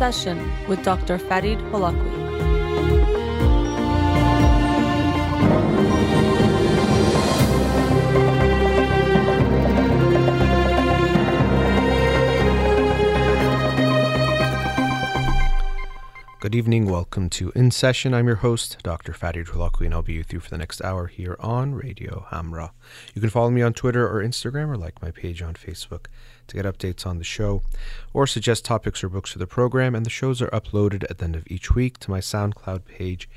Session with Dr. Farid Holakouee. Good evening. Welcome to In Session. I'm your host, Dr. Farid Holakouee, and I'll be with you for the next hour here on Radio Hamra. You can follow me on Twitter or Instagram or like my page on Facebook to get updates on the show or suggest topics or books for the program. And the shows are uploaded at the end of each week to my SoundCloud page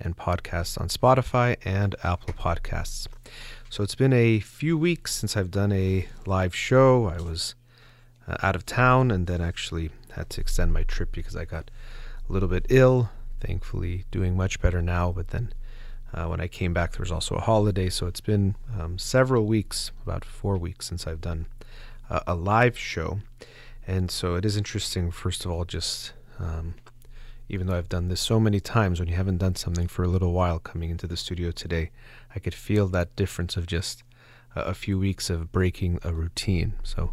and podcasts on Spotify and Apple Podcasts. So it's been a few weeks since I've done a live show. I was uh, out of town and then actually had to extend my trip because I got a little bit ill. Thankfully, doing much better now. But then uh, when I came back, there was also a holiday. So it's been um, several weeks, about four weeks, since I've done a live show. And so it is interesting, first of all, just um, even though I've done this so many times, when you haven't done something for a little while coming into the studio today, I could feel that difference of just a few weeks of breaking a routine. So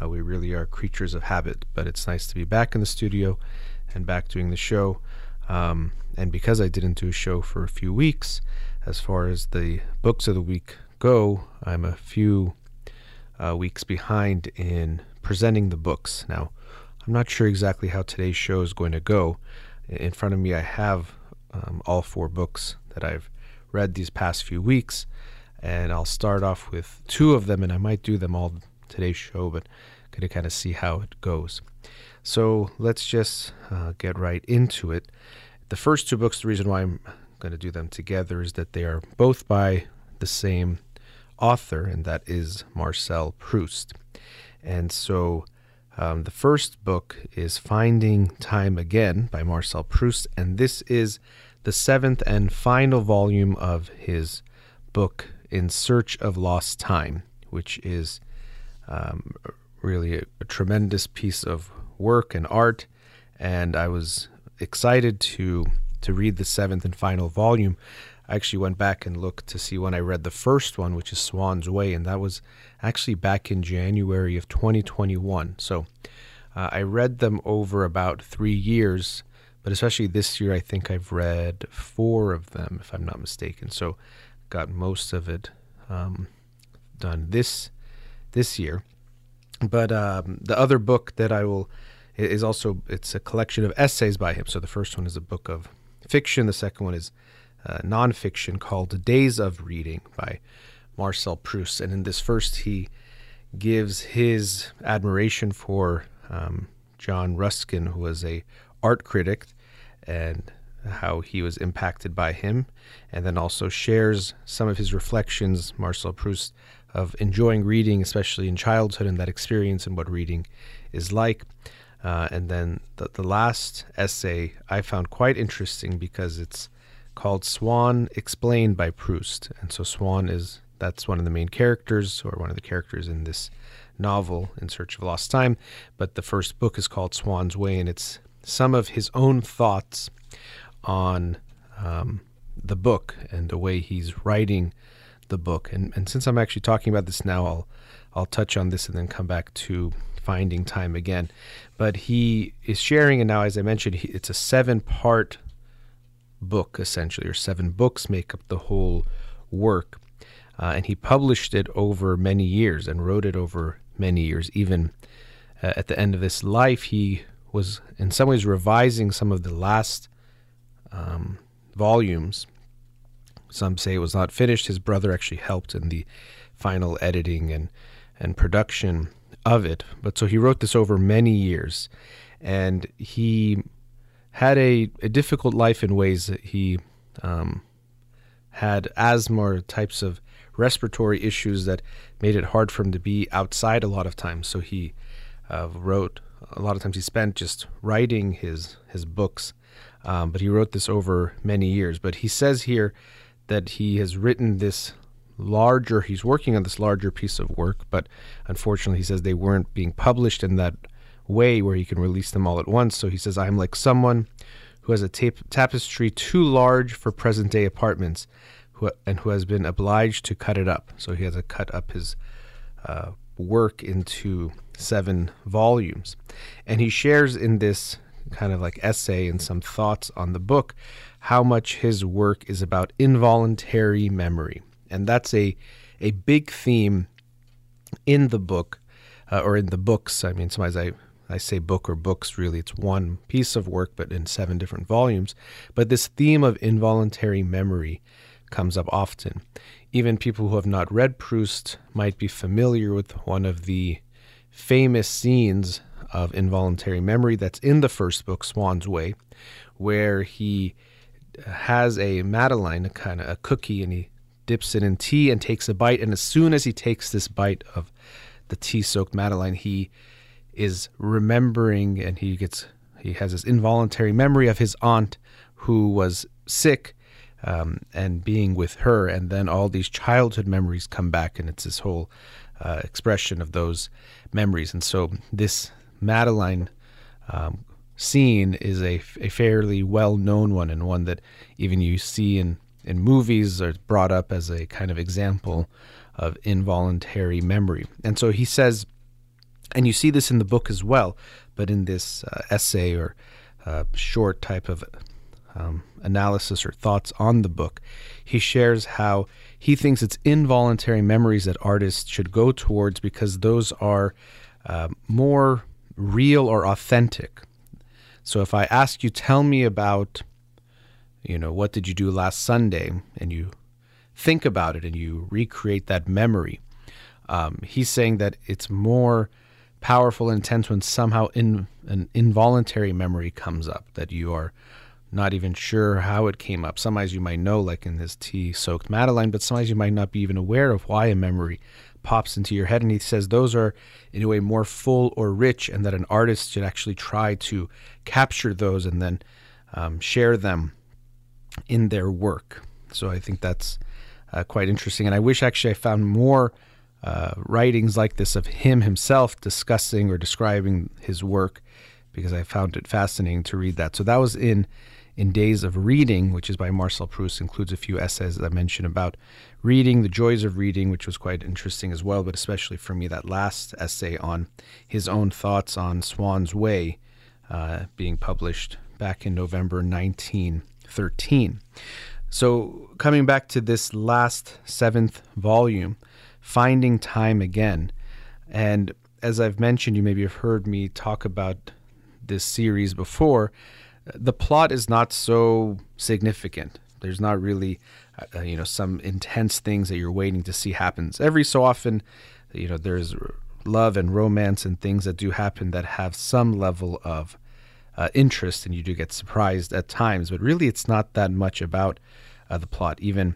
uh, we really are creatures of habit, but it's nice to be back in the studio and back doing the show. Um, and because I didn't do a show for a few weeks, as far as the books of the week go, I'm a few uh, weeks behind in presenting the books. Now, I'm not sure exactly how today's show is going to go. In front of me, I have um, all four books that I've read these past few weeks, and I'll start off with two of them, and I might do them all today's show, but going to kind of see how it goes. So let's just uh, get right into it. The first two books, the reason why I'm going to do them together is that they are both by the same author, and that is Marcel Proust. And so um, the first book is Finding Time Again by Marcel Proust, and this is the seventh and final volume of his book In Search of Lost Time, which is um, really a, a tremendous piece of work and art, and I was excited to to read the seventh and final volume. I actually went back and looked to see when I read the first one, which is Swann's Way, and that was actually back in January of 2021. So uh, I read them over about three years, but especially this year, I think I've read four of them, if I'm not mistaken. So got most of it um, done this this year. But um, the other book that I will is also it's a collection of essays by him. So the first one is a book of fiction. The second one is uh, nonfiction called Days of Reading by Marcel Proust. And in this first, he gives his admiration for um, John Ruskin, who was a art critic, and how he was impacted by him, and then also shares some of his reflections, Marcel Proust, of enjoying reading, especially in childhood, and that experience and what reading is like. Uh, and then the, the last essay I found quite interesting because it's called Swann Explained by Proust. And so Swann is that's one of the main characters or one of the characters in this novel in search of lost time but the first book is called swann's way and it's some of his own thoughts on um, the book and the way he's writing the book and, and since i'm actually talking about this now i'll i'll touch on this and then come back to finding time again. But he is sharing, and now, as I mentioned, he, it's a seven part book essentially, or seven books make up the whole work. Uh, and he published it over many years and wrote it over many years. Even uh, at the end of his life, he was in some ways revising some of the last um, volumes. Some say it was not finished. His brother actually helped in the final editing and, and production of it. But so he wrote this over many years, and he had a, a difficult life in ways that he um, had asthma or types of respiratory issues that made it hard for him to be outside a lot of times. So he uh, wrote a lot of times he spent just writing his his books, um, but he wrote this over many years. But he says here that he has written this larger he's working on this larger piece of work but unfortunately he says they weren't being published and that way where he can release them all at once so he says i'm like someone who has a tape, tapestry too large for present day apartments who, and who has been obliged to cut it up so he has to cut up his uh, work into seven volumes and he shares in this kind of like essay and some thoughts on the book, how much his work is about involuntary memory. And that's a, a big theme in the book, uh, or in the books. I mean, sometimes I, I say book or books, really. It's one piece of work, but in seven different volumes. But this theme of involuntary memory comes up often. Even people who have not read Proust might be familiar with one of the famous scenes of involuntary memory that's in the first book, Swann's Way, where he uh, has a Madeleine, a kind of a cookie, and he dips it in tea and takes a bite. And as soon as he takes this bite of the tea soaked Madeleine, he is remembering and he gets he has this involuntary memory of his aunt who was sick um, and being with her, and then all these childhood memories come back, and it's this whole uh, expression of those memories. And so this Madeleine um, scene is a, a fairly well known one, and one that even you see in in movies are brought up as a kind of example of involuntary memory. And so he says, and you see this in the book as well, but in this uh, essay or uh, short type of um, analysis or thoughts on the book, he shares how he thinks it's involuntary memories that artists should go towards because those are uh, more real or authentic. So if I ask you, tell me about, you know, what did you do last Sunday, and you think about it and you recreate that memory, um, he's saying that it's more powerful and intense when somehow in, an involuntary memory comes up that you are not even sure how it came up. Sometimes you might know, like in this tea soaked Madeleine, but sometimes you might not be even aware of why a memory pops into your head. And he says those are, in a way, more full or rich, and that an artist should actually try to capture those and then um, share them in their work. So I think that's uh, quite interesting. And I wish actually I found more. Uh, writings like this of him himself discussing or describing his work because I found it fascinating to read that. So that was in in Days of Reading, which is by Marcel Proust, includes a few essays that I mentioned about reading, the joys of reading, which was quite interesting as well, but especially for me, that last essay on his own thoughts on Swann's Way uh, being published back in November 1913. So, coming back to this last seventh volume, Finding Time Again. And as I've mentioned, you maybe have heard me talk about this series before the plot is not so significant. There's not really, uh, you know, some intense things that you're waiting to see happens. Every so often, you know, there's love and romance and things that do happen that have some level of uh, interest, and you do get surprised at times. But really, it's not that much about uh, the plot. Even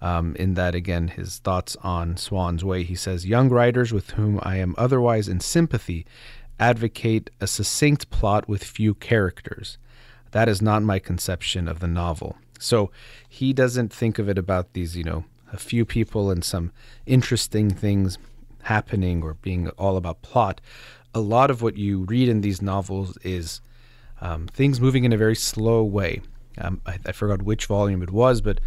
um, in that, again, his thoughts on Swann's Way, he says, "Young writers with whom I am otherwise in sympathy." Advocate a succinct plot with few characters. That is not my conception of the novel. So he doesn't think of it about these, you know, a few people and some interesting things happening or being all about plot. A lot of what you read in these novels is um, things moving in a very slow way. Um, I, I forgot which volume it was, but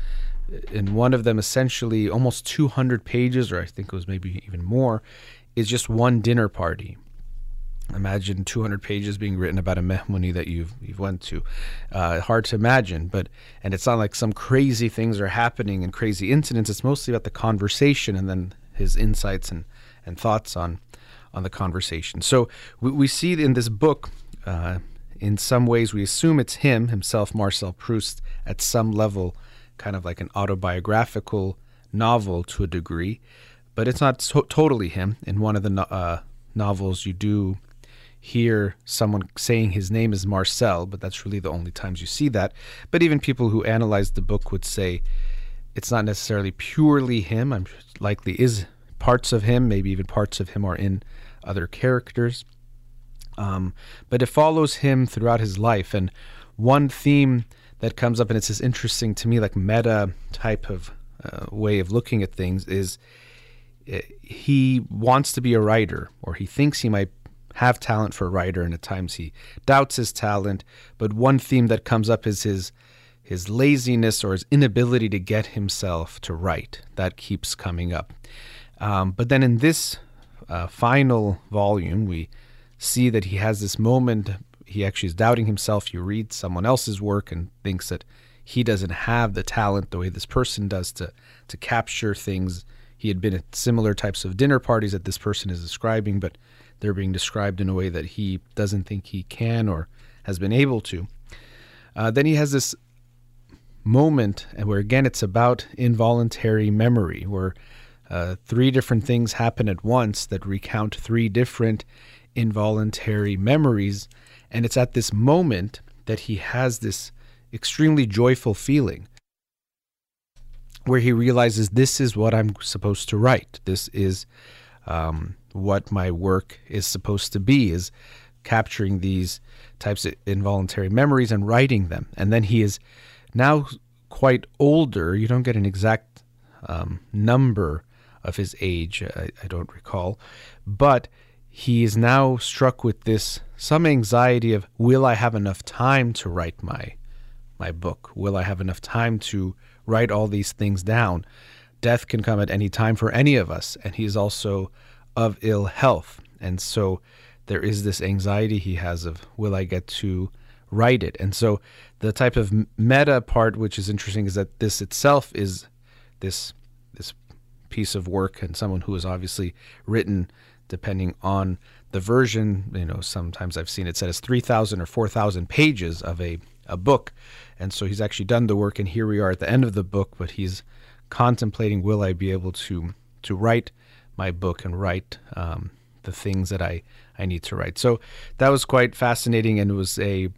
in one of them, essentially almost 200 pages, or I think it was maybe even more, is just one dinner party. Imagine 200 pages being written about a mehmoni that you've you've went to. Uh, hard to imagine but and it's not like some crazy things are happening and crazy incidents. It's mostly about the conversation and then his insights and and thoughts on on the conversation. So we, we see in this book uh, in some ways we assume it's him himself marcel proust at some level kind of like an autobiographical novel to a degree but it's not so- totally him in one of the no- uh, novels you do hear someone saying his name is Marcel, but that's really the only times you see that. But even people who analyze the book would say it's not necessarily purely him. I'm likely is parts of him, maybe even parts of him are in other characters. Um, but it follows him throughout his life. And one theme that comes up, and it's this interesting to me, like meta type of uh, way of looking at things, is uh, he wants to be a writer, or he thinks he might have talent for a writer, and at times he doubts his talent. But one theme that comes up is his his laziness or his inability to get himself to write. That keeps coming up. Um, but then in this uh, final volume, we see that he has this moment he actually is doubting himself. You read someone else's work and thinks that he doesn't have the talent the way this person does to to capture things. He had been at similar types of dinner parties that this person is describing, but they're being described in a way that he doesn't think he can or has been able to. Uh, then he has this moment where again it's about involuntary memory, where uh, three different things happen at once that recount three different involuntary memories. And it's at this moment that he has this extremely joyful feeling where he realizes this is what I'm supposed to write. This is um, what my work is supposed to be, is capturing these types of involuntary memories and writing them. And then he is now quite older. You don't get an exact um, number of his age, I, I don't recall, but he is now struck with this some anxiety of will I have enough time to write my my book? Will I have enough time to write all these things down? Death can come at any time for any of us, and he is also of ill health. And so there is this anxiety he has of will I get to write it? And so the type of meta part which is interesting is that this itself is this this piece of work and someone who has obviously written depending on the version. You know, sometimes I've seen it said as 3,000 or 4,000 pages of a, a book. And so he's actually done the work, and here we are at the end of the book, but he's contemplating will I be able to, to write my book and write um, the things that I, I need to write. So that was quite fascinating, and it was a,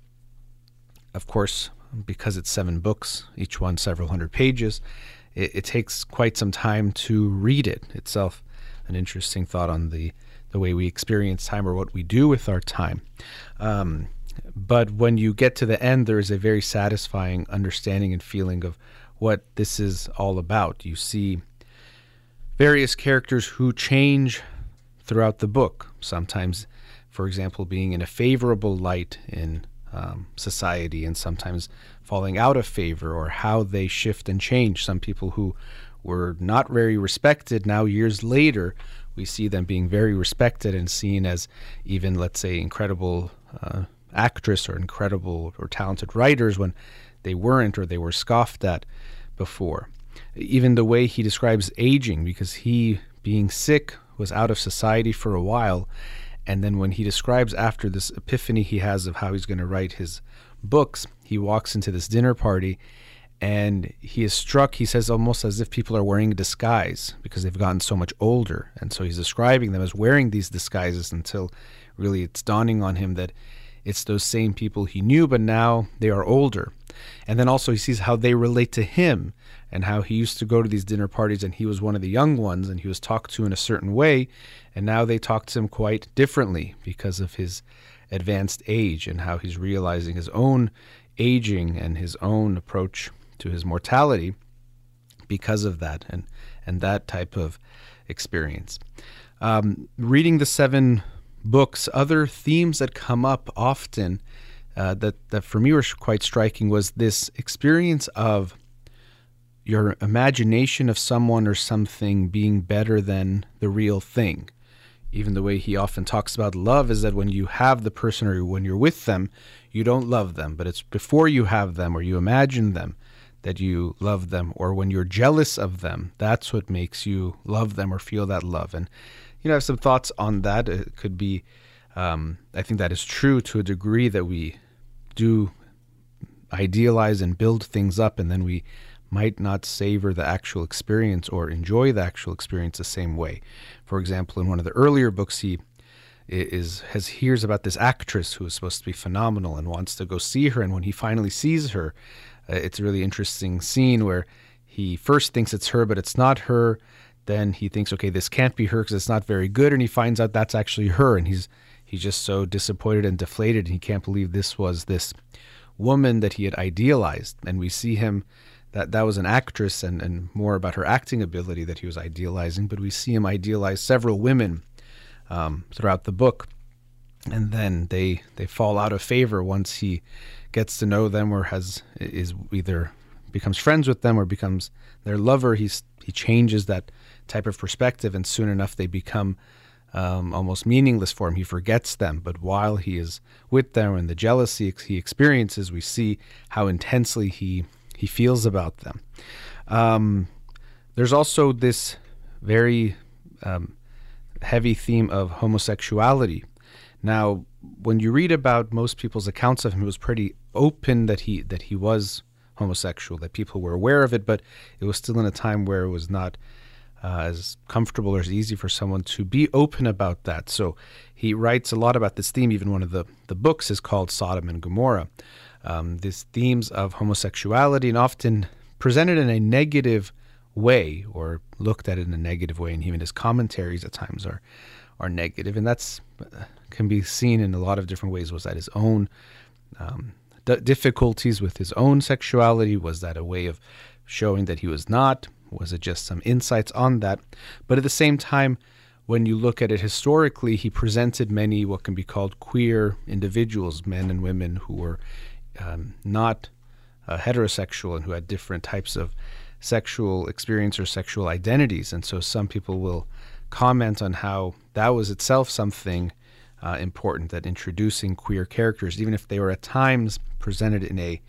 of course, because it's seven books, each one several hundred pages, it, it takes quite some time to read it itself an interesting thought on the the way we experience time or what we do with our time. Um, but when you get to the end, there is a very satisfying understanding and feeling of what this is all about. You see various characters who change throughout the book, sometimes, for example, being in a favorable light in um, society and sometimes falling out of favor, or how they shift and change. Some people who were not very respected. Now, years later, we see them being very respected and seen as even, let's say, incredible uh, actress or incredible or talented writers when they weren't or they were scoffed at before. Even the way he describes aging, because he, being sick, was out of society for a while. And then when he describes after this epiphany he has of how he's going to write his books, he walks into this dinner party and he is struck he says almost as if people are wearing a disguise because they've gotten so much older. And so he's describing them as wearing these disguises until really it's dawning on him that it's those same people he knew but now they are older. And then also he sees how they relate to him and how he used to go to these dinner parties and he was one of the young ones and he was talked to in a certain way. And now they talk to him quite differently because of his advanced age and how he's realizing his own aging and his own approach to his mortality because of that and and that type of experience. Um, reading the seven books, other themes that come up often uh, that that for me were quite striking was this experience of your imagination of someone or something being better than the real thing. Even the way he often talks about love is that when you have the person or when you're with them, you don't love them, but it's before you have them or you imagine them that you love them or when you're jealous of them that's what makes you love them or feel that love. And you know I have some thoughts on that. It could be um, I think that is true to a degree that we do idealize and build things up and then we might not savor the actual experience or enjoy the actual experience the same way. For example in one of the earlier books he is has hears about this actress who is supposed to be phenomenal and wants to go see her and when he finally sees her uh, it's a really interesting scene where he first thinks it's her, but it's not her. Then he thinks, okay, this can't be her because it's not very good, and he finds out that's actually her, and he's he's just so disappointed and deflated, and he can't believe this was this woman that he had idealized. And we see him that that was an actress, and and more about her acting ability that he was idealizing. But we see him idealize several women um, throughout the book, and then they they fall out of favor once he gets to know them or has is either becomes friends with them or becomes their lover, he's he changes that type of perspective, and soon enough they become um, almost meaningless for him. He forgets them, but while he is with them and the jealousy he experiences, we see how intensely he he feels about them. Um, there's also this very um, heavy theme of homosexuality. Now, when you read about most people's accounts of him, it was pretty open that he that he was homosexual, that people were aware of it, but it was still in a time where it was not uh, as comfortable or as easy for someone to be open about that. So he writes a lot about this theme. Even one of the, the books is called Sodom and Gomorrah. Um, these themes of homosexuality and often presented in a negative way or looked at in a negative way, and even his commentaries at times are are negative, and that's uh, can be seen in a lot of different ways. Was that his own um, d- difficulties with his own sexuality? Was that a way of showing that he was not? Was it just some insights on that? But at the same time, when you look at it historically, he presented many what can be called queer individuals, men and women who were um, not uh, heterosexual and who had different types of sexual experience or sexual identities. And so some people will comment on how that was itself something uh, important that introducing queer characters, even if they were at times presented in a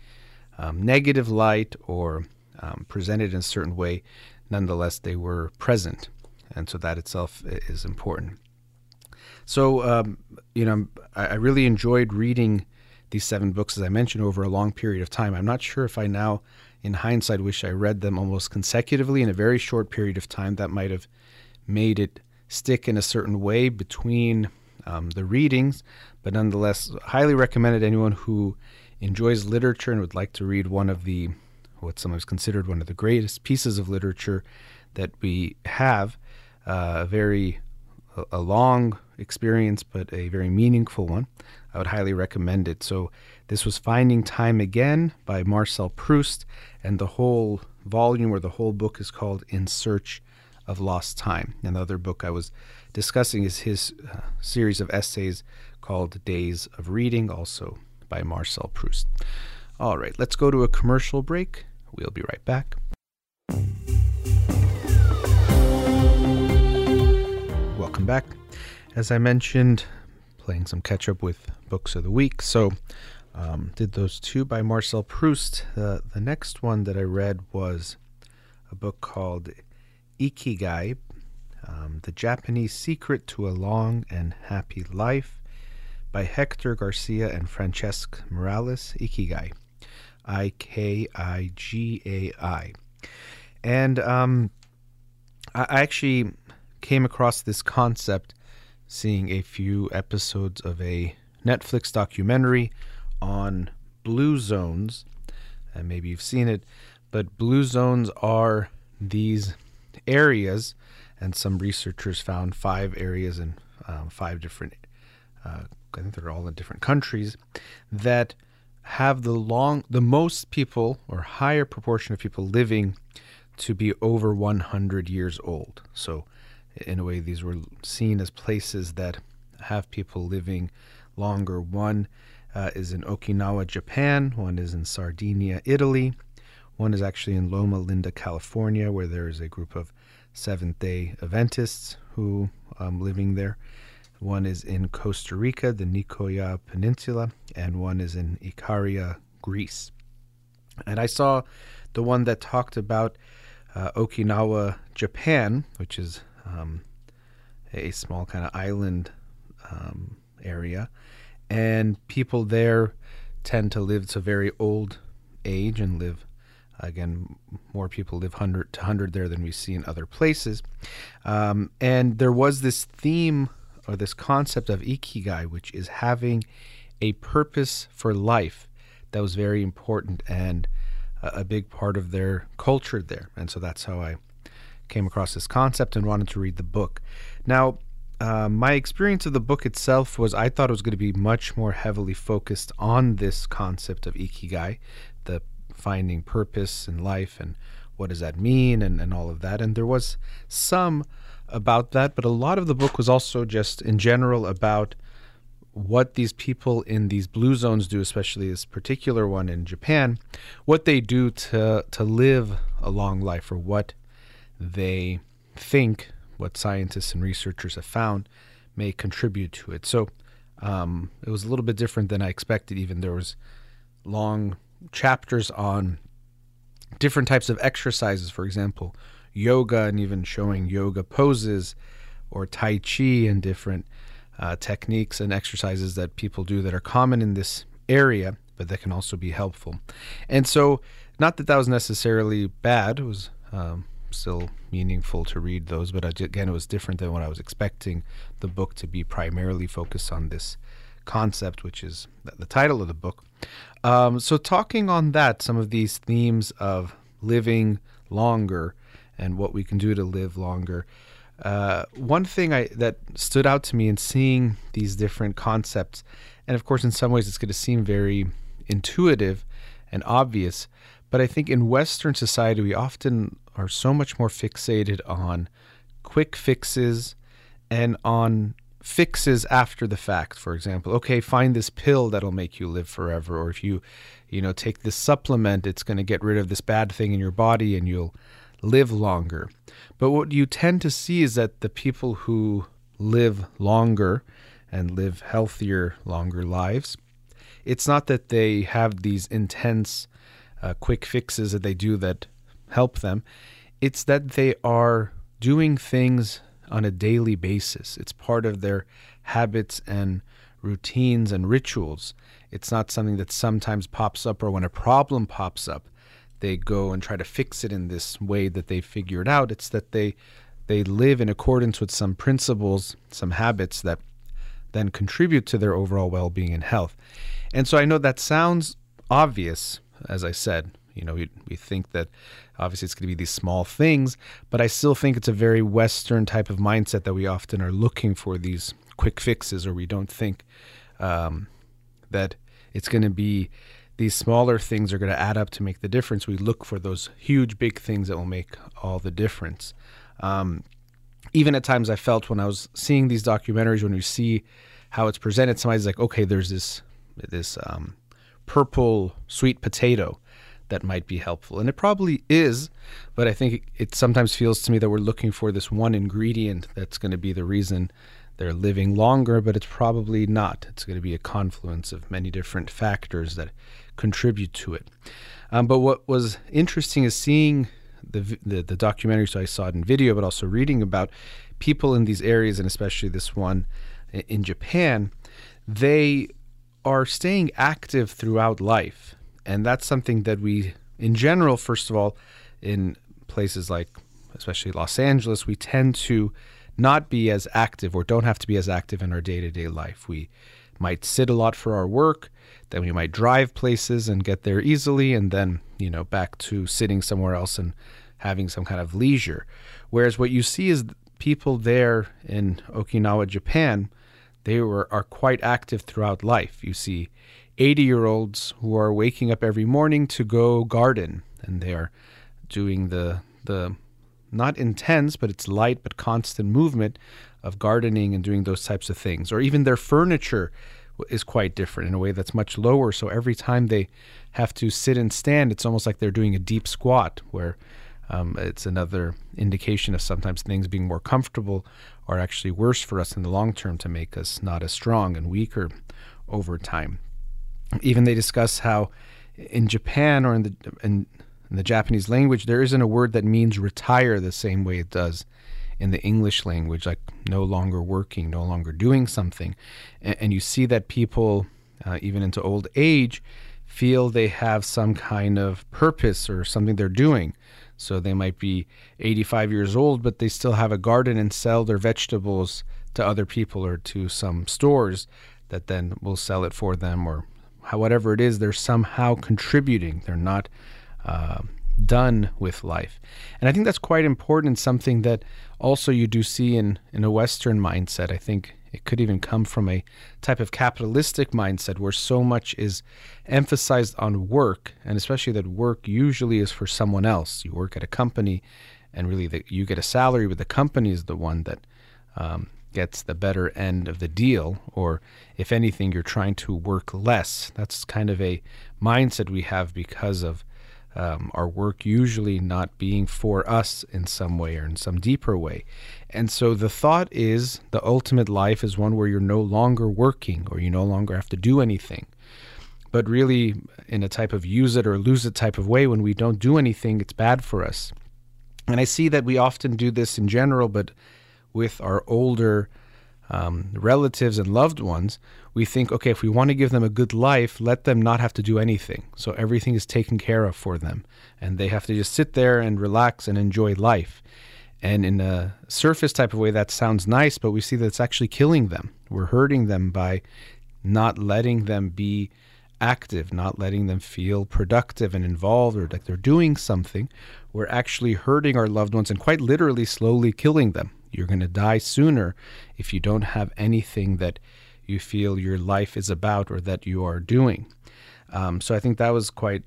um, negative light or um, presented in a certain way, nonetheless they were present. And so that itself is important. So, um, you know, I, I really enjoyed reading these seven books, as I mentioned, over a long period of time. I'm not sure if I now, in hindsight, wish I read them almost consecutively in a very short period of time. That might have made it stick in a certain way between um, the readings, but nonetheless, highly recommended anyone who enjoys literature and would like to read one of the what's sometimes considered one of the greatest pieces of literature that we have. Uh, a very a long experience, but a very meaningful one. I would highly recommend it. So, this was Finding Time Again by Marcel Proust, and the whole volume or the whole book is called In Search of Lost Time. Another book I was discussing is his uh, series of essays called Days of Reading, also by Marcel Proust. All right, let's go to a commercial break. We'll be right back. Welcome back. As I mentioned, playing some catch up with books of the week. So, um, did those two by Marcel Proust. The next one that I read was a book called Ikigai um, The Japanese Secret to a Long and Happy Life by Hector Garcia and Francesc Miralles. Ikigai. I K I G A I. And um, I actually came across this concept seeing a few episodes of a Netflix documentary on blue zones. And maybe you've seen it, but blue zones are these areas, and some researchers found five areas in um, five different, uh, I think they're all in different countries, that have the long, the most people or higher proportion of people living to be over 100 years old. So, in a way, these were seen as places that have people living longer. One uh, is in Okinawa, Japan. One is in Sardinia, Italy. One is actually in Loma Linda, California, where there is a group of Seventh day Adventists who um, living there. One is in Costa Rica, the Nicoya Peninsula, and one is in Ikaria, Greece. And I saw the one that talked about uh, Okinawa, Japan, which is um, a small kind of island um, area, and people there tend to live to very old age and live again more people live 100 to 100 there than we see in other places. Um, and there was this theme or this concept of ikigai which is having a purpose for life that was very important and a, a big part of their culture there. And so that's how i came across this concept and wanted to read the book. Now uh, my experience of the book itself was I thought it was going to be much more heavily focused on this concept of ikigai, the finding purpose in life and what does that mean and, and all of that. And there was some about that, but a lot of the book was also just in general about what these people in these blue zones do, especially this particular one in Japan, what they do to to live a long life or what they think what scientists and researchers have found may contribute to it. So um, it was a little bit different than I expected. Even there was long chapters on different types of exercises, for example, yoga, and even showing yoga poses or Tai Chi and different uh, techniques and exercises that people do that are common in this area, but that can also be helpful. And so, not that that was necessarily bad, it was um, still meaningful to read those, but again, it was different than what I was expecting the book to be primarily focused on this concept, which is the title of the book. Um, so, talking on that, some of these themes of living longer and what we can do to live longer. Uh, one thing I, that stood out to me in seeing these different concepts, and of course, in some ways, it's going to seem very intuitive and obvious, but I think in Western society, we often are so much more fixated on quick fixes and on fixes after the fact. For example okay find this pill that'll make you live forever or if you you know take this supplement it's going to get rid of this bad thing in your body and you'll live longer. But what you tend to see is that the people who live longer and live healthier longer lives it's not that they have these intense uh, quick fixes that they do that help them it's that they are doing things on a daily basis. It's part of their habits and routines and rituals. It's not something that sometimes pops up or when a problem pops up, they go and try to fix it in this way that they figured out. It's that they they live in accordance with some principles, some habits that then contribute to their overall well-being and health. And so I know that sounds obvious, as I said, you know, we, we think that obviously it's going to be these small things, but I still think it's a very Western type of mindset that we often are looking for these quick fixes, or we don't think um, that it's going to be these smaller things are going to add up to make the difference. We look for those huge, big things that will make all the difference. Um, even at times, I felt when I was seeing these documentaries, when you see how it's presented, somebody's like, okay, there's this this um, purple sweet potato that might be helpful. And it probably is, but I think it, sometimes feels to me that we're looking for this one ingredient that's going to be the reason they're living longer, but it's probably not. It's going to be a confluence of many different factors that contribute to it. Um, but what was interesting is seeing the, the, the documentary, so I saw it in video, but also reading about people in these areas, and especially this one in Japan, they are staying active throughout life. And that's something that we, in general, first of all, in places like, especially Los Angeles, we tend to not be as active or don't have to be as active in our day to day life. We might sit a lot for our work, then we might drive places and get there easily, and then, you know, back to sitting somewhere else and having some kind of leisure. Whereas what you see is people there in Okinawa, Japan, they were are quite active throughout life. You see 80 year olds who are waking up every morning to go garden and they are doing the the not intense but it's light but constant movement of gardening and doing those types of things or even their furniture is quite different in a way that's much lower so every time they have to sit and stand it's almost like they're doing a deep squat where um, it's another indication of sometimes things being more comfortable are actually worse for us in the long term to make us not as strong and weaker over time even they discuss how in Japan or in the in, in, the Japanese language there isn't a word that means retire the same way it does in the English language, like no longer working, no longer doing something, and, and you see that people, uh, even into old age, feel they have some kind of purpose or something they're doing. So they might be 85 years old, but they still have a garden and sell their vegetables to other people or to some stores that then will sell it for them or whatever it is, they're somehow contributing. They're not uh, done with life. And I think that's quite important, something that also you do see in, in a Western mindset. I think it could even come from a type of capitalistic mindset where so much is emphasized on work, and especially that work usually is for someone else. You work at a company, and really the, you get a salary, but the company is the one that um, gets the better end of the deal, or if anything, you're trying to work less. That's kind of a mindset we have because of um, our work usually not being for us in some way or in some deeper way. And so the thought is the ultimate life is one where you're no longer working or you no longer have to do anything. But really, in a type of use it or lose it type of way, when we don't do anything, it's bad for us. And I see that we often do this in general, but with our older um, relatives and loved ones, we think, okay, if we want to give them a good life, let them not have to do anything. So everything is taken care of for them. And they have to just sit there and relax and enjoy life. And in a surface type of way, that sounds nice, but we see that it's actually killing them. We're hurting them by not letting them be active, not letting them feel productive and involved or like they're doing something. We're actually hurting our loved ones and quite literally slowly killing them. You're going to die sooner if you don't have anything that you feel your life is about or that you are doing. Um, so I think that was quite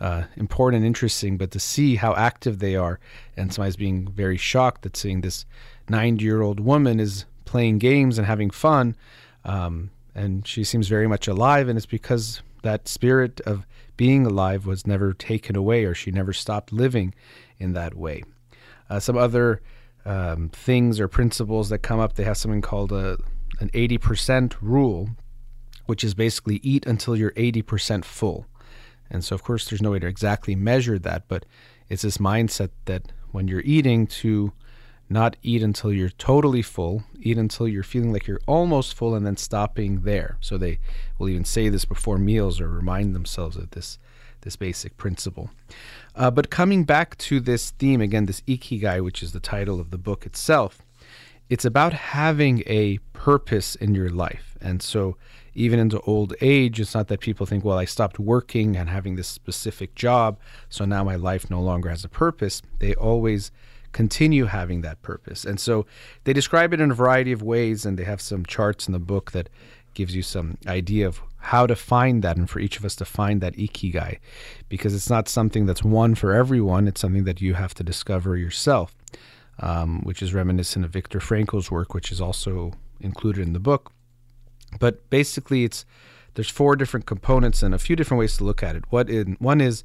uh, important and interesting, but to see how active they are, and somebody's being very shocked that seeing this 90 year old woman is playing games and having fun, um, and she seems very much alive, and it's because that spirit of being alive was never taken away, or she never stopped living in that way. Uh, some other um, things or principles that come up, they have something called a an 80% rule, which is basically eat until you're 80% full. And so, of course, there's no way to exactly measure that, but it's this mindset that when you're eating, to not eat until you're totally full, eat until you're feeling like you're almost full, and then stopping there. So they will even say this before meals or remind themselves of this this basic principle. Uh, but coming back to this theme again, this ikigai, which is the title of the book itself, it's about having a purpose in your life. And so, even into old age, it's not that people think, well, I stopped working and having this specific job, so now my life no longer has a purpose. They always continue having that purpose. And so, they describe it in a variety of ways, and they have some charts in the book that gives you some idea of how to find that and for each of us to find that ikigai because it's not something that's one for everyone it's something that you have to discover yourself um, which is reminiscent of Viktor Frankl's work, which is also included in the book. But basically, it's there's four different components and a few different ways to look at it. What in one is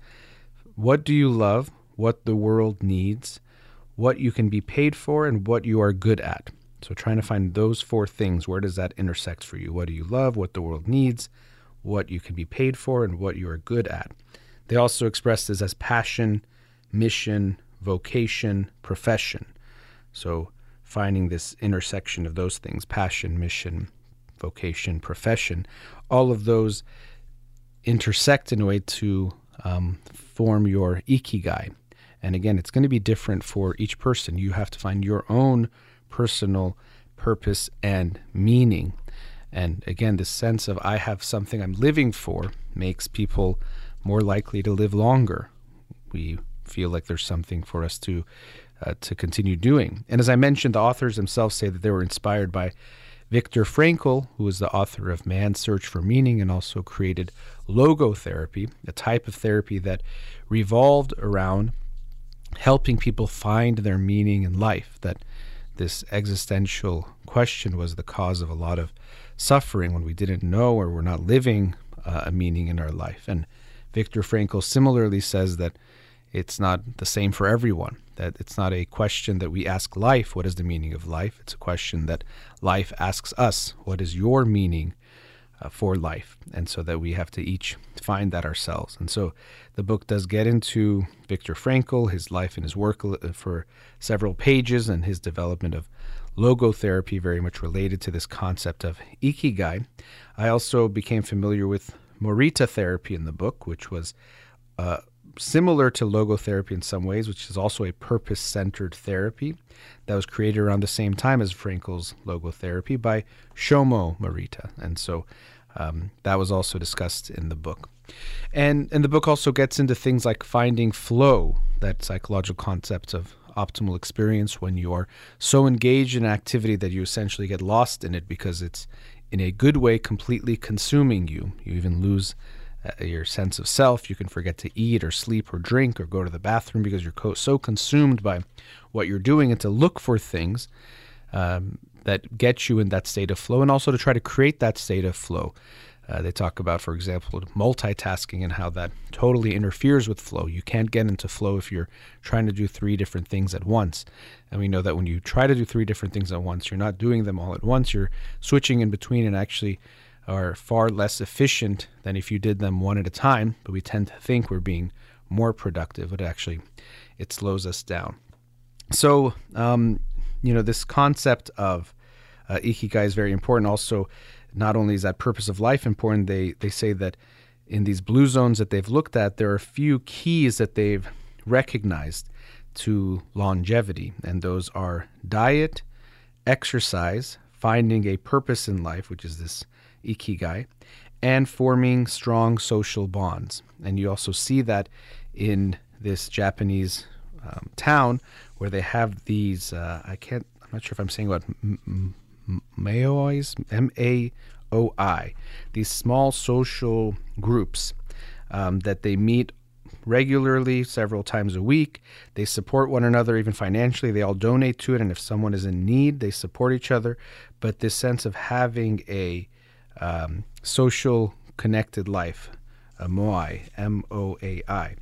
what do you love, what the world needs, what you can be paid for, and what you are good at. So trying to find those four things, where does that intersect for you? What do you love, what the world needs, what you can be paid for, and what you are good at. They also express this as passion, mission, vocation, profession. So finding this intersection of those things passion, mission, vocation, profession all of those intersect in a way to um, form your ikigai. And again, it's going to be different for each person. You have to find your own personal purpose and meaning. And again, this sense of I have something I'm living for makes people more likely to live longer. We feel like there's something for us to uh, to continue doing. And as I mentioned, the authors themselves say that they were inspired by Viktor Frankl, who was the author of Man's Search for Meaning and also created logotherapy, a type of therapy that revolved around helping people find their meaning in life. That this existential question was the cause of a lot of suffering when we didn't know or were not living uh, a meaning in our life. And Viktor Frankl similarly says that it's not the same for everyone. That it's not a question that we ask life, what is the meaning of life? It's a question that life asks us, what is your meaning uh, for life? And so that we have to each find that ourselves. And so the book does get into Viktor Frankl, his life and his work uh, for several pages, and his development of logotherapy, very much related to this concept of ikigai. I also became familiar with Morita therapy in the book, which was uh, similar to logotherapy in some ways, which is also a purpose centered therapy that was created around the same time as Frankl's logotherapy by Shoma Morita. And so um, that was also discussed in the book. And, and the book also gets into things like finding flow, that psychological concept of optimal experience when you are so engaged in activity that you essentially get lost in it because it's in a good way completely consuming you. You even lose uh, your sense of self. You can forget to eat or sleep or drink or go to the bathroom because you're co- so consumed by what you're doing and to look for things um, that get you in that state of flow and also to try to create that state of flow. Uh, they talk about, for example, multitasking and how that totally interferes with flow. You can't get into flow if you're trying to do three different things at once. And we know that when you try to do three different things at once, you're not doing them all at once. You're switching in between and actually are far less efficient than if you did them one at a time. But we tend to think we're being more productive, but actually it slows us down. So, um, you know, this concept of uh, ikigai is very important. Also, not only is that purpose of life important, they, they say that in these blue zones that they've looked at, there are a few keys that they've recognized to longevity, and those are diet, exercise, finding a purpose in life, which is this ikigai, and forming strong social bonds. And you also see that in this Japanese um, town where they have these, uh, I can't, I'm not sure if I'm saying what, Maois, M A O I, these small social groups um, that they meet regularly, several times a week. They support one another, even financially. They all donate to it, and if someone is in need, they support each other. But this sense of having a um, social connected life, a moai, M O A I,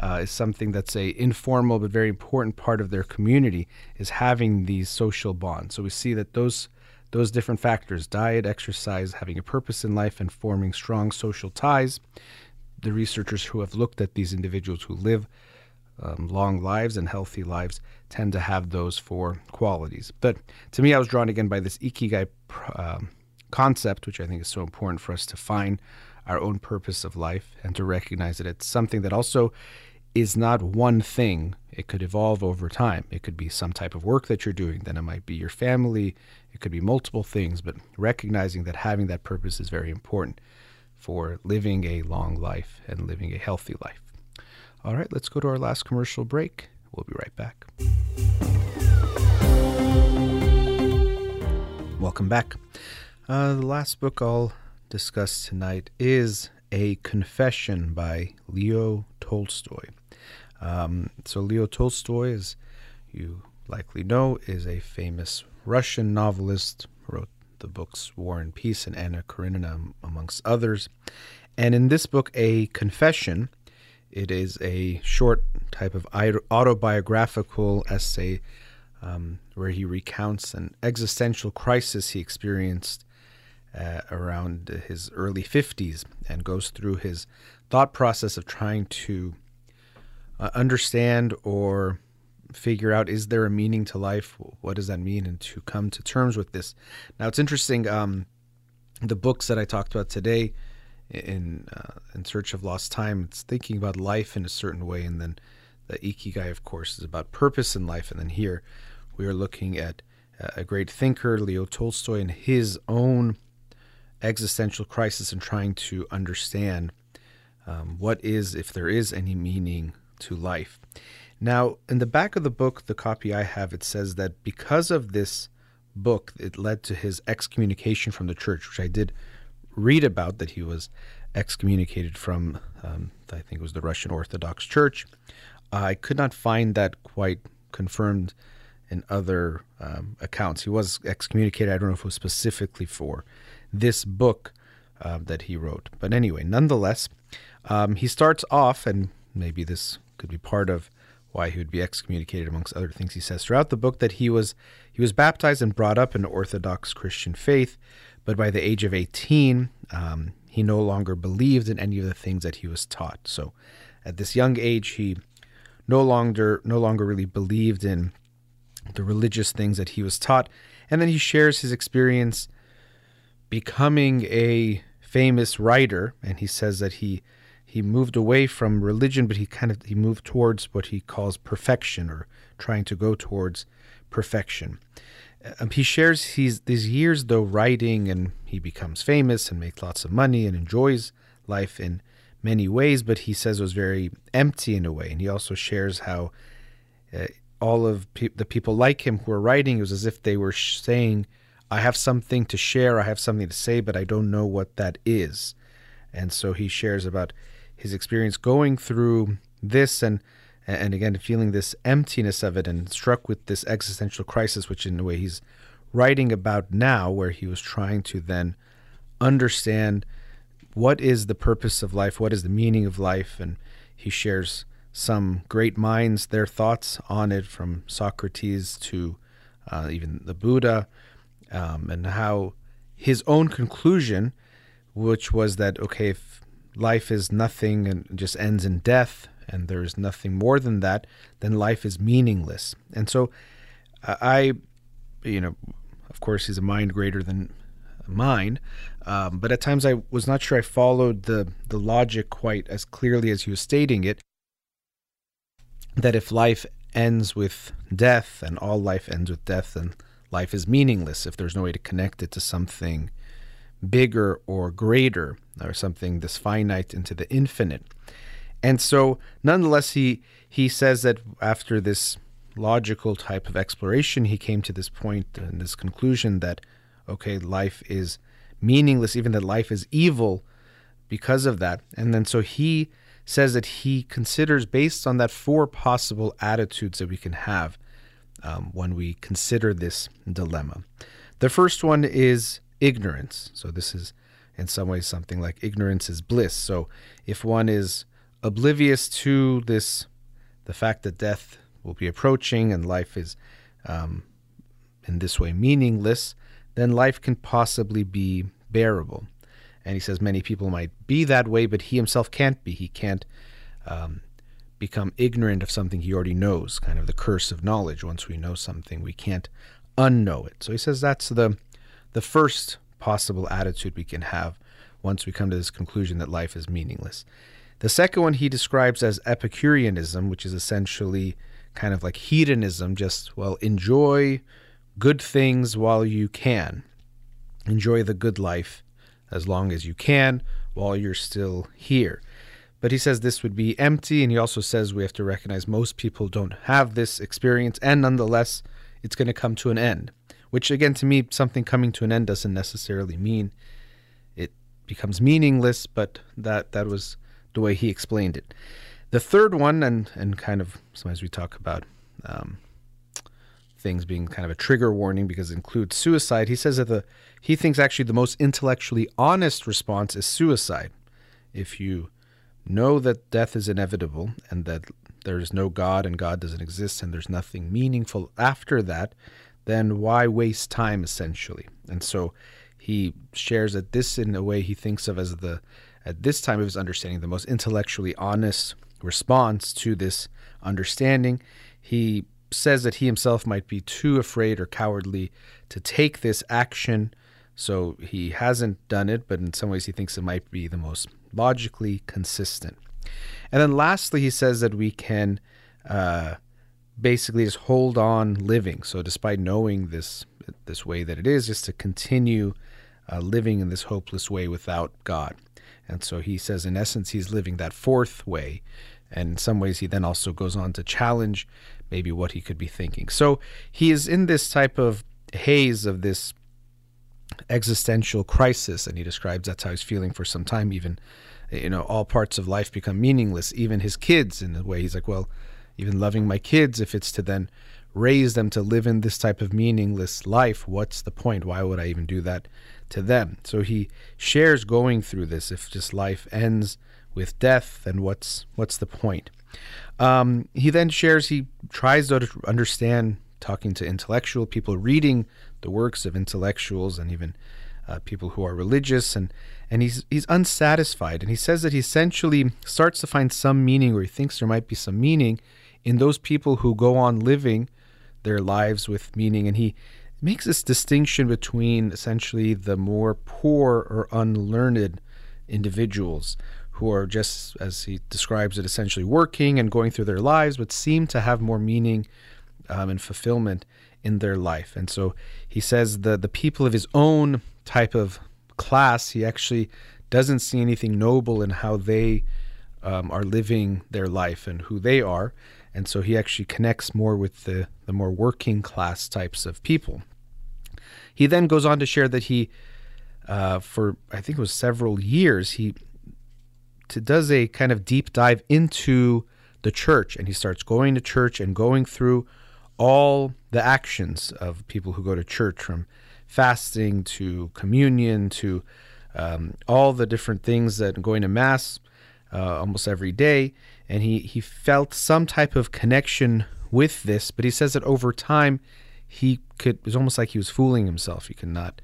uh, is something that's a informal but very important part of their community. Is having these social bonds. So we see that those those different factors diet, exercise, having a purpose in life, and forming strong social ties. The researchers who have looked at these individuals who live um, long lives and healthy lives tend to have those four qualities. But to me, I was drawn again by this ikigai um, concept, which I think is so important for us to find our own purpose of life and to recognize that it's something that also is not one thing. It could evolve over time. It could be some type of work that you're doing, then it might be your family, it could be multiple things, but recognizing that having that purpose is very important for living a long life and living a healthy life. All right, let's go to our last commercial break. We'll be right back. Welcome back. Uh, the last book I'll discuss tonight is A Confession by Leo Tolstoy. Um, so, Leo Tolstoy, as you likely know, is a famous Russian novelist, wrote the books War and Peace and Anna Karenina, amongst others. And in this book, A Confession, it is a short type of autobiographical essay um, where he recounts an existential crisis he experienced uh, around his early 50s and goes through his thought process of trying to uh, understand or figure out is there a meaning to life? What does that mean? And to come to terms with this. Now, it's interesting. Um, the books that I talked about today, in uh, in search of lost time, it's thinking about life in a certain way, and then the ikigai, of course, is about purpose in life. And then here, we are looking at a great thinker, Leo Tolstoy, and his own existential crisis and trying to understand um, what is, if there is any meaning to life. Now, in the back of the book, the copy I have, it says that because of this book, it led to his excommunication from the church, which I did read about that he was excommunicated from, um, I think it was the Russian Orthodox Church. I could not find that quite confirmed in other um, accounts. He was excommunicated. I don't know if it was specifically for this book uh, that he wrote. But anyway, nonetheless, um, he starts off, and maybe this could be part of why he would be excommunicated amongst other things he says throughout the book that he was he was baptized and brought up in orthodox christian faith but by the age of 18 um, he no longer believed in any of the things that he was taught. So at this young age he no longer no longer really believed in the religious things that he was taught. And then he shares his experience becoming a famous writer and he says that he he moved away from religion, but he kind of he moved towards what he calls perfection or trying to go towards perfection. Um, he shares his, these years though writing, and he becomes famous and makes lots of money and enjoys life in many ways. But he says it was very empty in a way, and he also shares how uh, all of pe- the people like him who were writing it was as if they were sh- saying, "I have something to share, I have something to say, but I don't know what that is." And so he shares about his experience going through this and and again feeling this emptiness of it and struck with this existential crisis which in a way he's writing about now where he was trying to then understand what is the purpose of life? What is the meaning of life? And he shares some great minds, their thoughts on it, from Socrates to uh, even the Buddha, um, and how his own conclusion, which was that, okay, if life is nothing and just ends in death, and there's nothing more than that, then life is meaningless. And so uh, I, you know, of course, he's a mind greater than mine, um, but at times I was not sure I followed the, the logic quite as clearly as he was stating it. That if life ends with death and all life ends with death, then life is meaningless if there's no way to connect it to something bigger or greater or something this finite into the infinite. And so, nonetheless, he he says that after this logical type of exploration, he came to this point and this conclusion that okay, life is meaningless, even that life is evil because of that. And then so he says that he considers, based on that, four possible attitudes that we can have um, when we consider this dilemma. The first one is ignorance. So this is in some ways something like ignorance is bliss. So if one is oblivious to this, the fact that death will be approaching and life is um, in this way meaningless, then life can possibly be bearable. And he says many people might be that way, but he himself can't be. He can't um, become ignorant of something he already knows, kind of the curse of knowledge. Once we know something, we can't unknow it. So he says that's the the first possible attitude we can have once we come to this conclusion that life is meaningless. The second one he describes as Epicureanism, which is essentially kind of like hedonism, just, well, enjoy good things while you can. Enjoy the good life as long as you can while you're still here. But he says this would be empty, and he also says we have to recognize most people don't have this experience, and nonetheless, it's going to come to an end. Which, again, to me, something coming to an end doesn't necessarily mean it becomes meaningless, but that, that was the way he explained it. The third one, and, and kind of sometimes we talk about um, things being kind of a trigger warning because it includes suicide. He says that the he thinks actually the most intellectually honest response is suicide. If you know that death is inevitable and that there is no God and God doesn't exist and there's nothing meaningful after that, then why waste time essentially? And so he shares that this in a way he thinks of as the at this time of his understanding the most intellectually honest response to this understanding. He says that he himself might be too afraid or cowardly to take this action, so he hasn't done it, but in some ways he thinks it might be the most logically consistent. And then lastly, he says that we can uh, basically just hold on living. So despite knowing this this way that it is, just to continue uh, living in this hopeless way without God. And so he says, in essence, he's living that fourth way. And in some ways, he then also goes on to challenge maybe what he could be thinking. So he is in this type of haze of this existential crisis, and he describes that's how he's feeling for some time. Even, you know, all parts of life become meaningless, even his kids. In a way, he's like, well, even loving my kids, if it's to then raise them to live in this type of meaningless life, what's the point? Why would I even do that to them? So he shares going through this. If just life ends with death, then what's what's the point? Um, he then shares, he tries to understand, talking to intellectual people, reading the works of intellectuals and even uh, people who are religious, and, and he's, he's unsatisfied. And he says that he essentially starts to find some meaning, or he thinks there might be some meaning in those people who go on living their lives with meaning. And he makes this distinction between essentially the more poor or unlearned individuals who are just, as he describes it, essentially working and going through their lives, but seem to have more meaning um, and fulfillment in their life. And so he says the the people of his own type of class, he actually doesn't see anything noble in how they um, are living their life and who they are. And so he actually connects more with the, the more working class types of people. He then goes on to share that he, uh, for I think it was several years, he to, does a kind of deep dive into the church and he starts going to church and going through all the actions of people who go to church from fasting to communion to um, all the different things that going to mass uh, almost every day, and he he felt some type of connection with this. But he says that over time, he could it was almost like he was fooling himself. He could not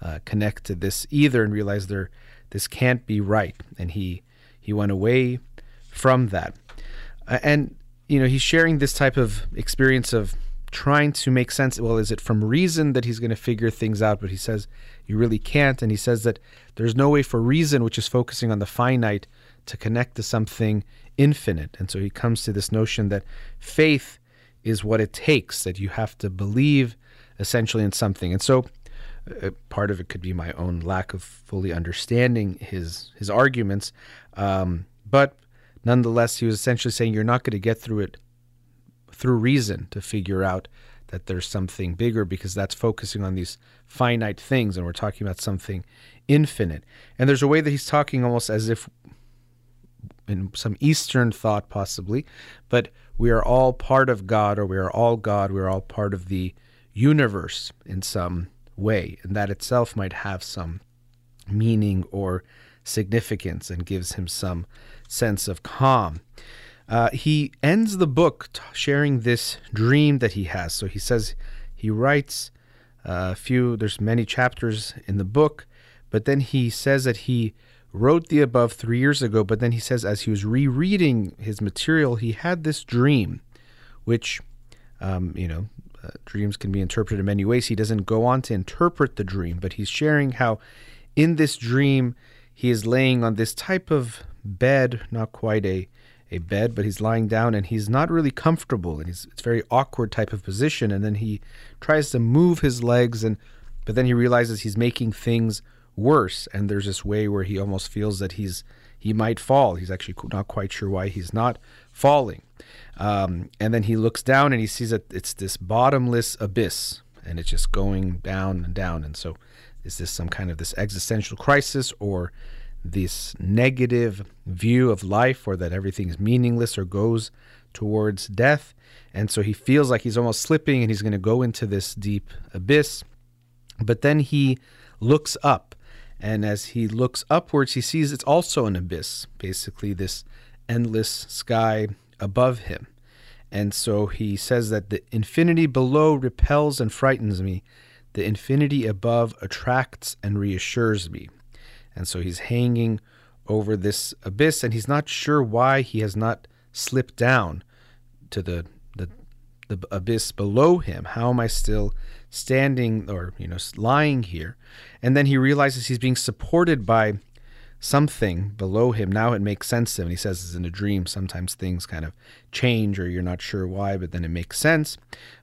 uh, connect to this either, and realize there this can't be right, and he he went away from that. Uh, and you know he's sharing this type of experience of trying to make sense. Well, is it from reason that he's going to figure things out? But he says you really can't. And he says that there's no way for reason, which is focusing on the finite, to connect to something infinite. And so he comes to this notion that faith is what it takes, that you have to believe essentially in something. And so uh, part of it could be my own lack of fully understanding his his arguments. Um, but nonetheless, he was essentially saying you're not going to get through it through reason to figure out that there's something bigger because that's focusing on these finite things and we're talking about something infinite. And there's a way that he's talking almost as if in some Eastern thought, possibly, but we are all part of God or we are all God. We are all part of the universe in some way. And that itself might have some meaning or significance and gives him some sense of calm. Uh, he ends the book t- sharing this dream that he has. So he says he writes uh, a few, there's many chapters in the book, but then he says that he wrote the above three years ago, but then he says as he was rereading his material, he had this dream, which, um, you know, uh, dreams can be interpreted in many ways. He doesn't go on to interpret the dream, but he's sharing how in this dream he is laying on this type of bed, not quite a a bed, but he's lying down and he's not really comfortable and he's it's very awkward type of position. And then he tries to move his legs and but then he realizes he's making things worse. And there's this way where he almost feels that he's he might fall. He's actually not quite sure why he's not falling. Um, and then he looks down and he sees that it's this bottomless abyss and it's just going down and down. And so is this some kind of this existential crisis or this negative view of life or that everything is meaningless or goes towards death. And so he feels like he's almost slipping and he's going to go into this deep abyss. But then he looks up. And as he looks upwards, he sees it's also an abyss, basically, this endless sky above him. And so he says that the infinity below repels and frightens me, the infinity above attracts and reassures me. And so he's hanging over this abyss and he's not sure why he has not slipped down to the the, the abyss below him. How am I still standing or you know lying here? And then he realizes he's being supported by something below him. Now it makes sense to him. He says it's in a dream. Sometimes things kind of change or you're not sure why, but then it makes sense.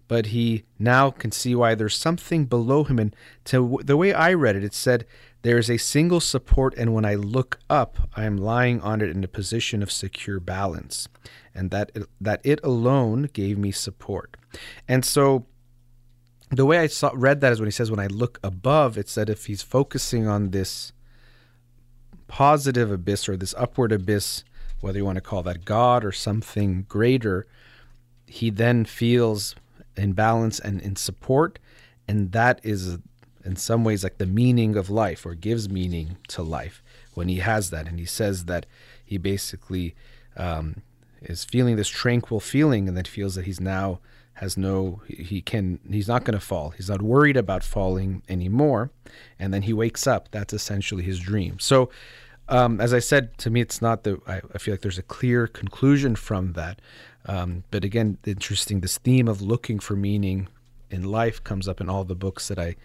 But he now can see why there's something below him. And to the way I read it, it said there is a single support, and when I look up, I am lying on it in a position of secure balance, and that that it alone gave me support. And so, the way I saw, read that is when he says, "When I look above," it said if he's focusing on this positive abyss or this upward abyss, whether you want to call that God or something greater, he then feels in balance and in support, and that is in some ways like the meaning of life or gives meaning to life when he has that. And he says that he basically um, is feeling this tranquil feeling and then feels that he's now has no he can he's not going to fall. He's not worried about falling anymore. And then he wakes up. That's essentially his dream. So um, as i said to me it's not the I, I, feel like there's a clear conclusion from that. Um, but again interesting this theme of looking for meaning in life comes up in all the books that i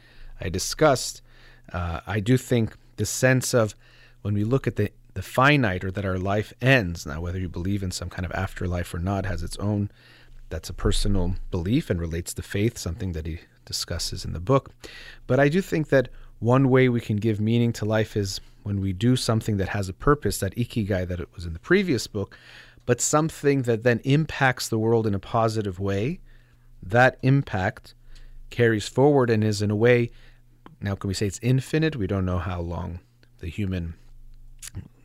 I discussed, uh, I do think the sense of when we look at the, the finite or that our life ends, now whether you believe in some kind of afterlife or not has its own, that's a personal belief and relates to faith, something that he discusses in the book. But I do think that one way we can give meaning to life is when we do something that has a purpose, that ikigai that it was in the previous book, but something that then impacts the world in a positive way. That impact carries forward and is in a way now can we say it's infinite we don't know how long the human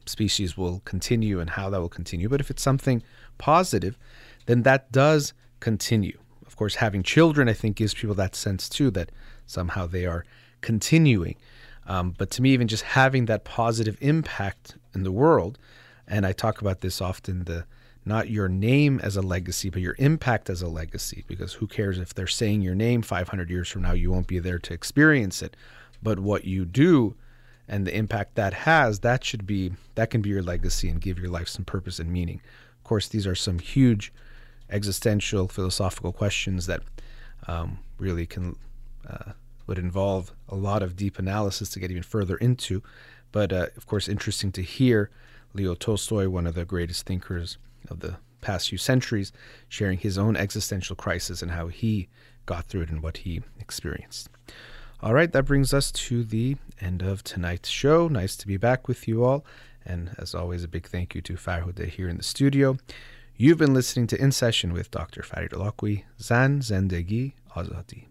species will continue and how that will continue but if it's something positive then that does continue of course having children i think gives people that sense too that somehow they are continuing Um, but to me, even just having that positive impact in the world, and I talk about this often the not your name as a legacy, but your impact as a legacy. Because who cares if they're saying your name 500 years from now, you won't be there to experience it. But what you do and the impact that has, that should be, that can be your legacy and give your life some purpose and meaning. Of course, these are some huge existential philosophical questions that um, really can, uh, would involve a lot of deep analysis to get even further into. But uh, of course, interesting to hear Leo Tolstoy, one of the greatest thinkers of the past few centuries, sharing his own existential crisis and how he got through it and what he experienced. All right, that brings us to the end of tonight's show. Nice to be back with you all. And as always, a big thank you to Farhuda here in the studio. You've been listening to In Session with Dr. Farid Holakouee, Zan Zendegi Azadi.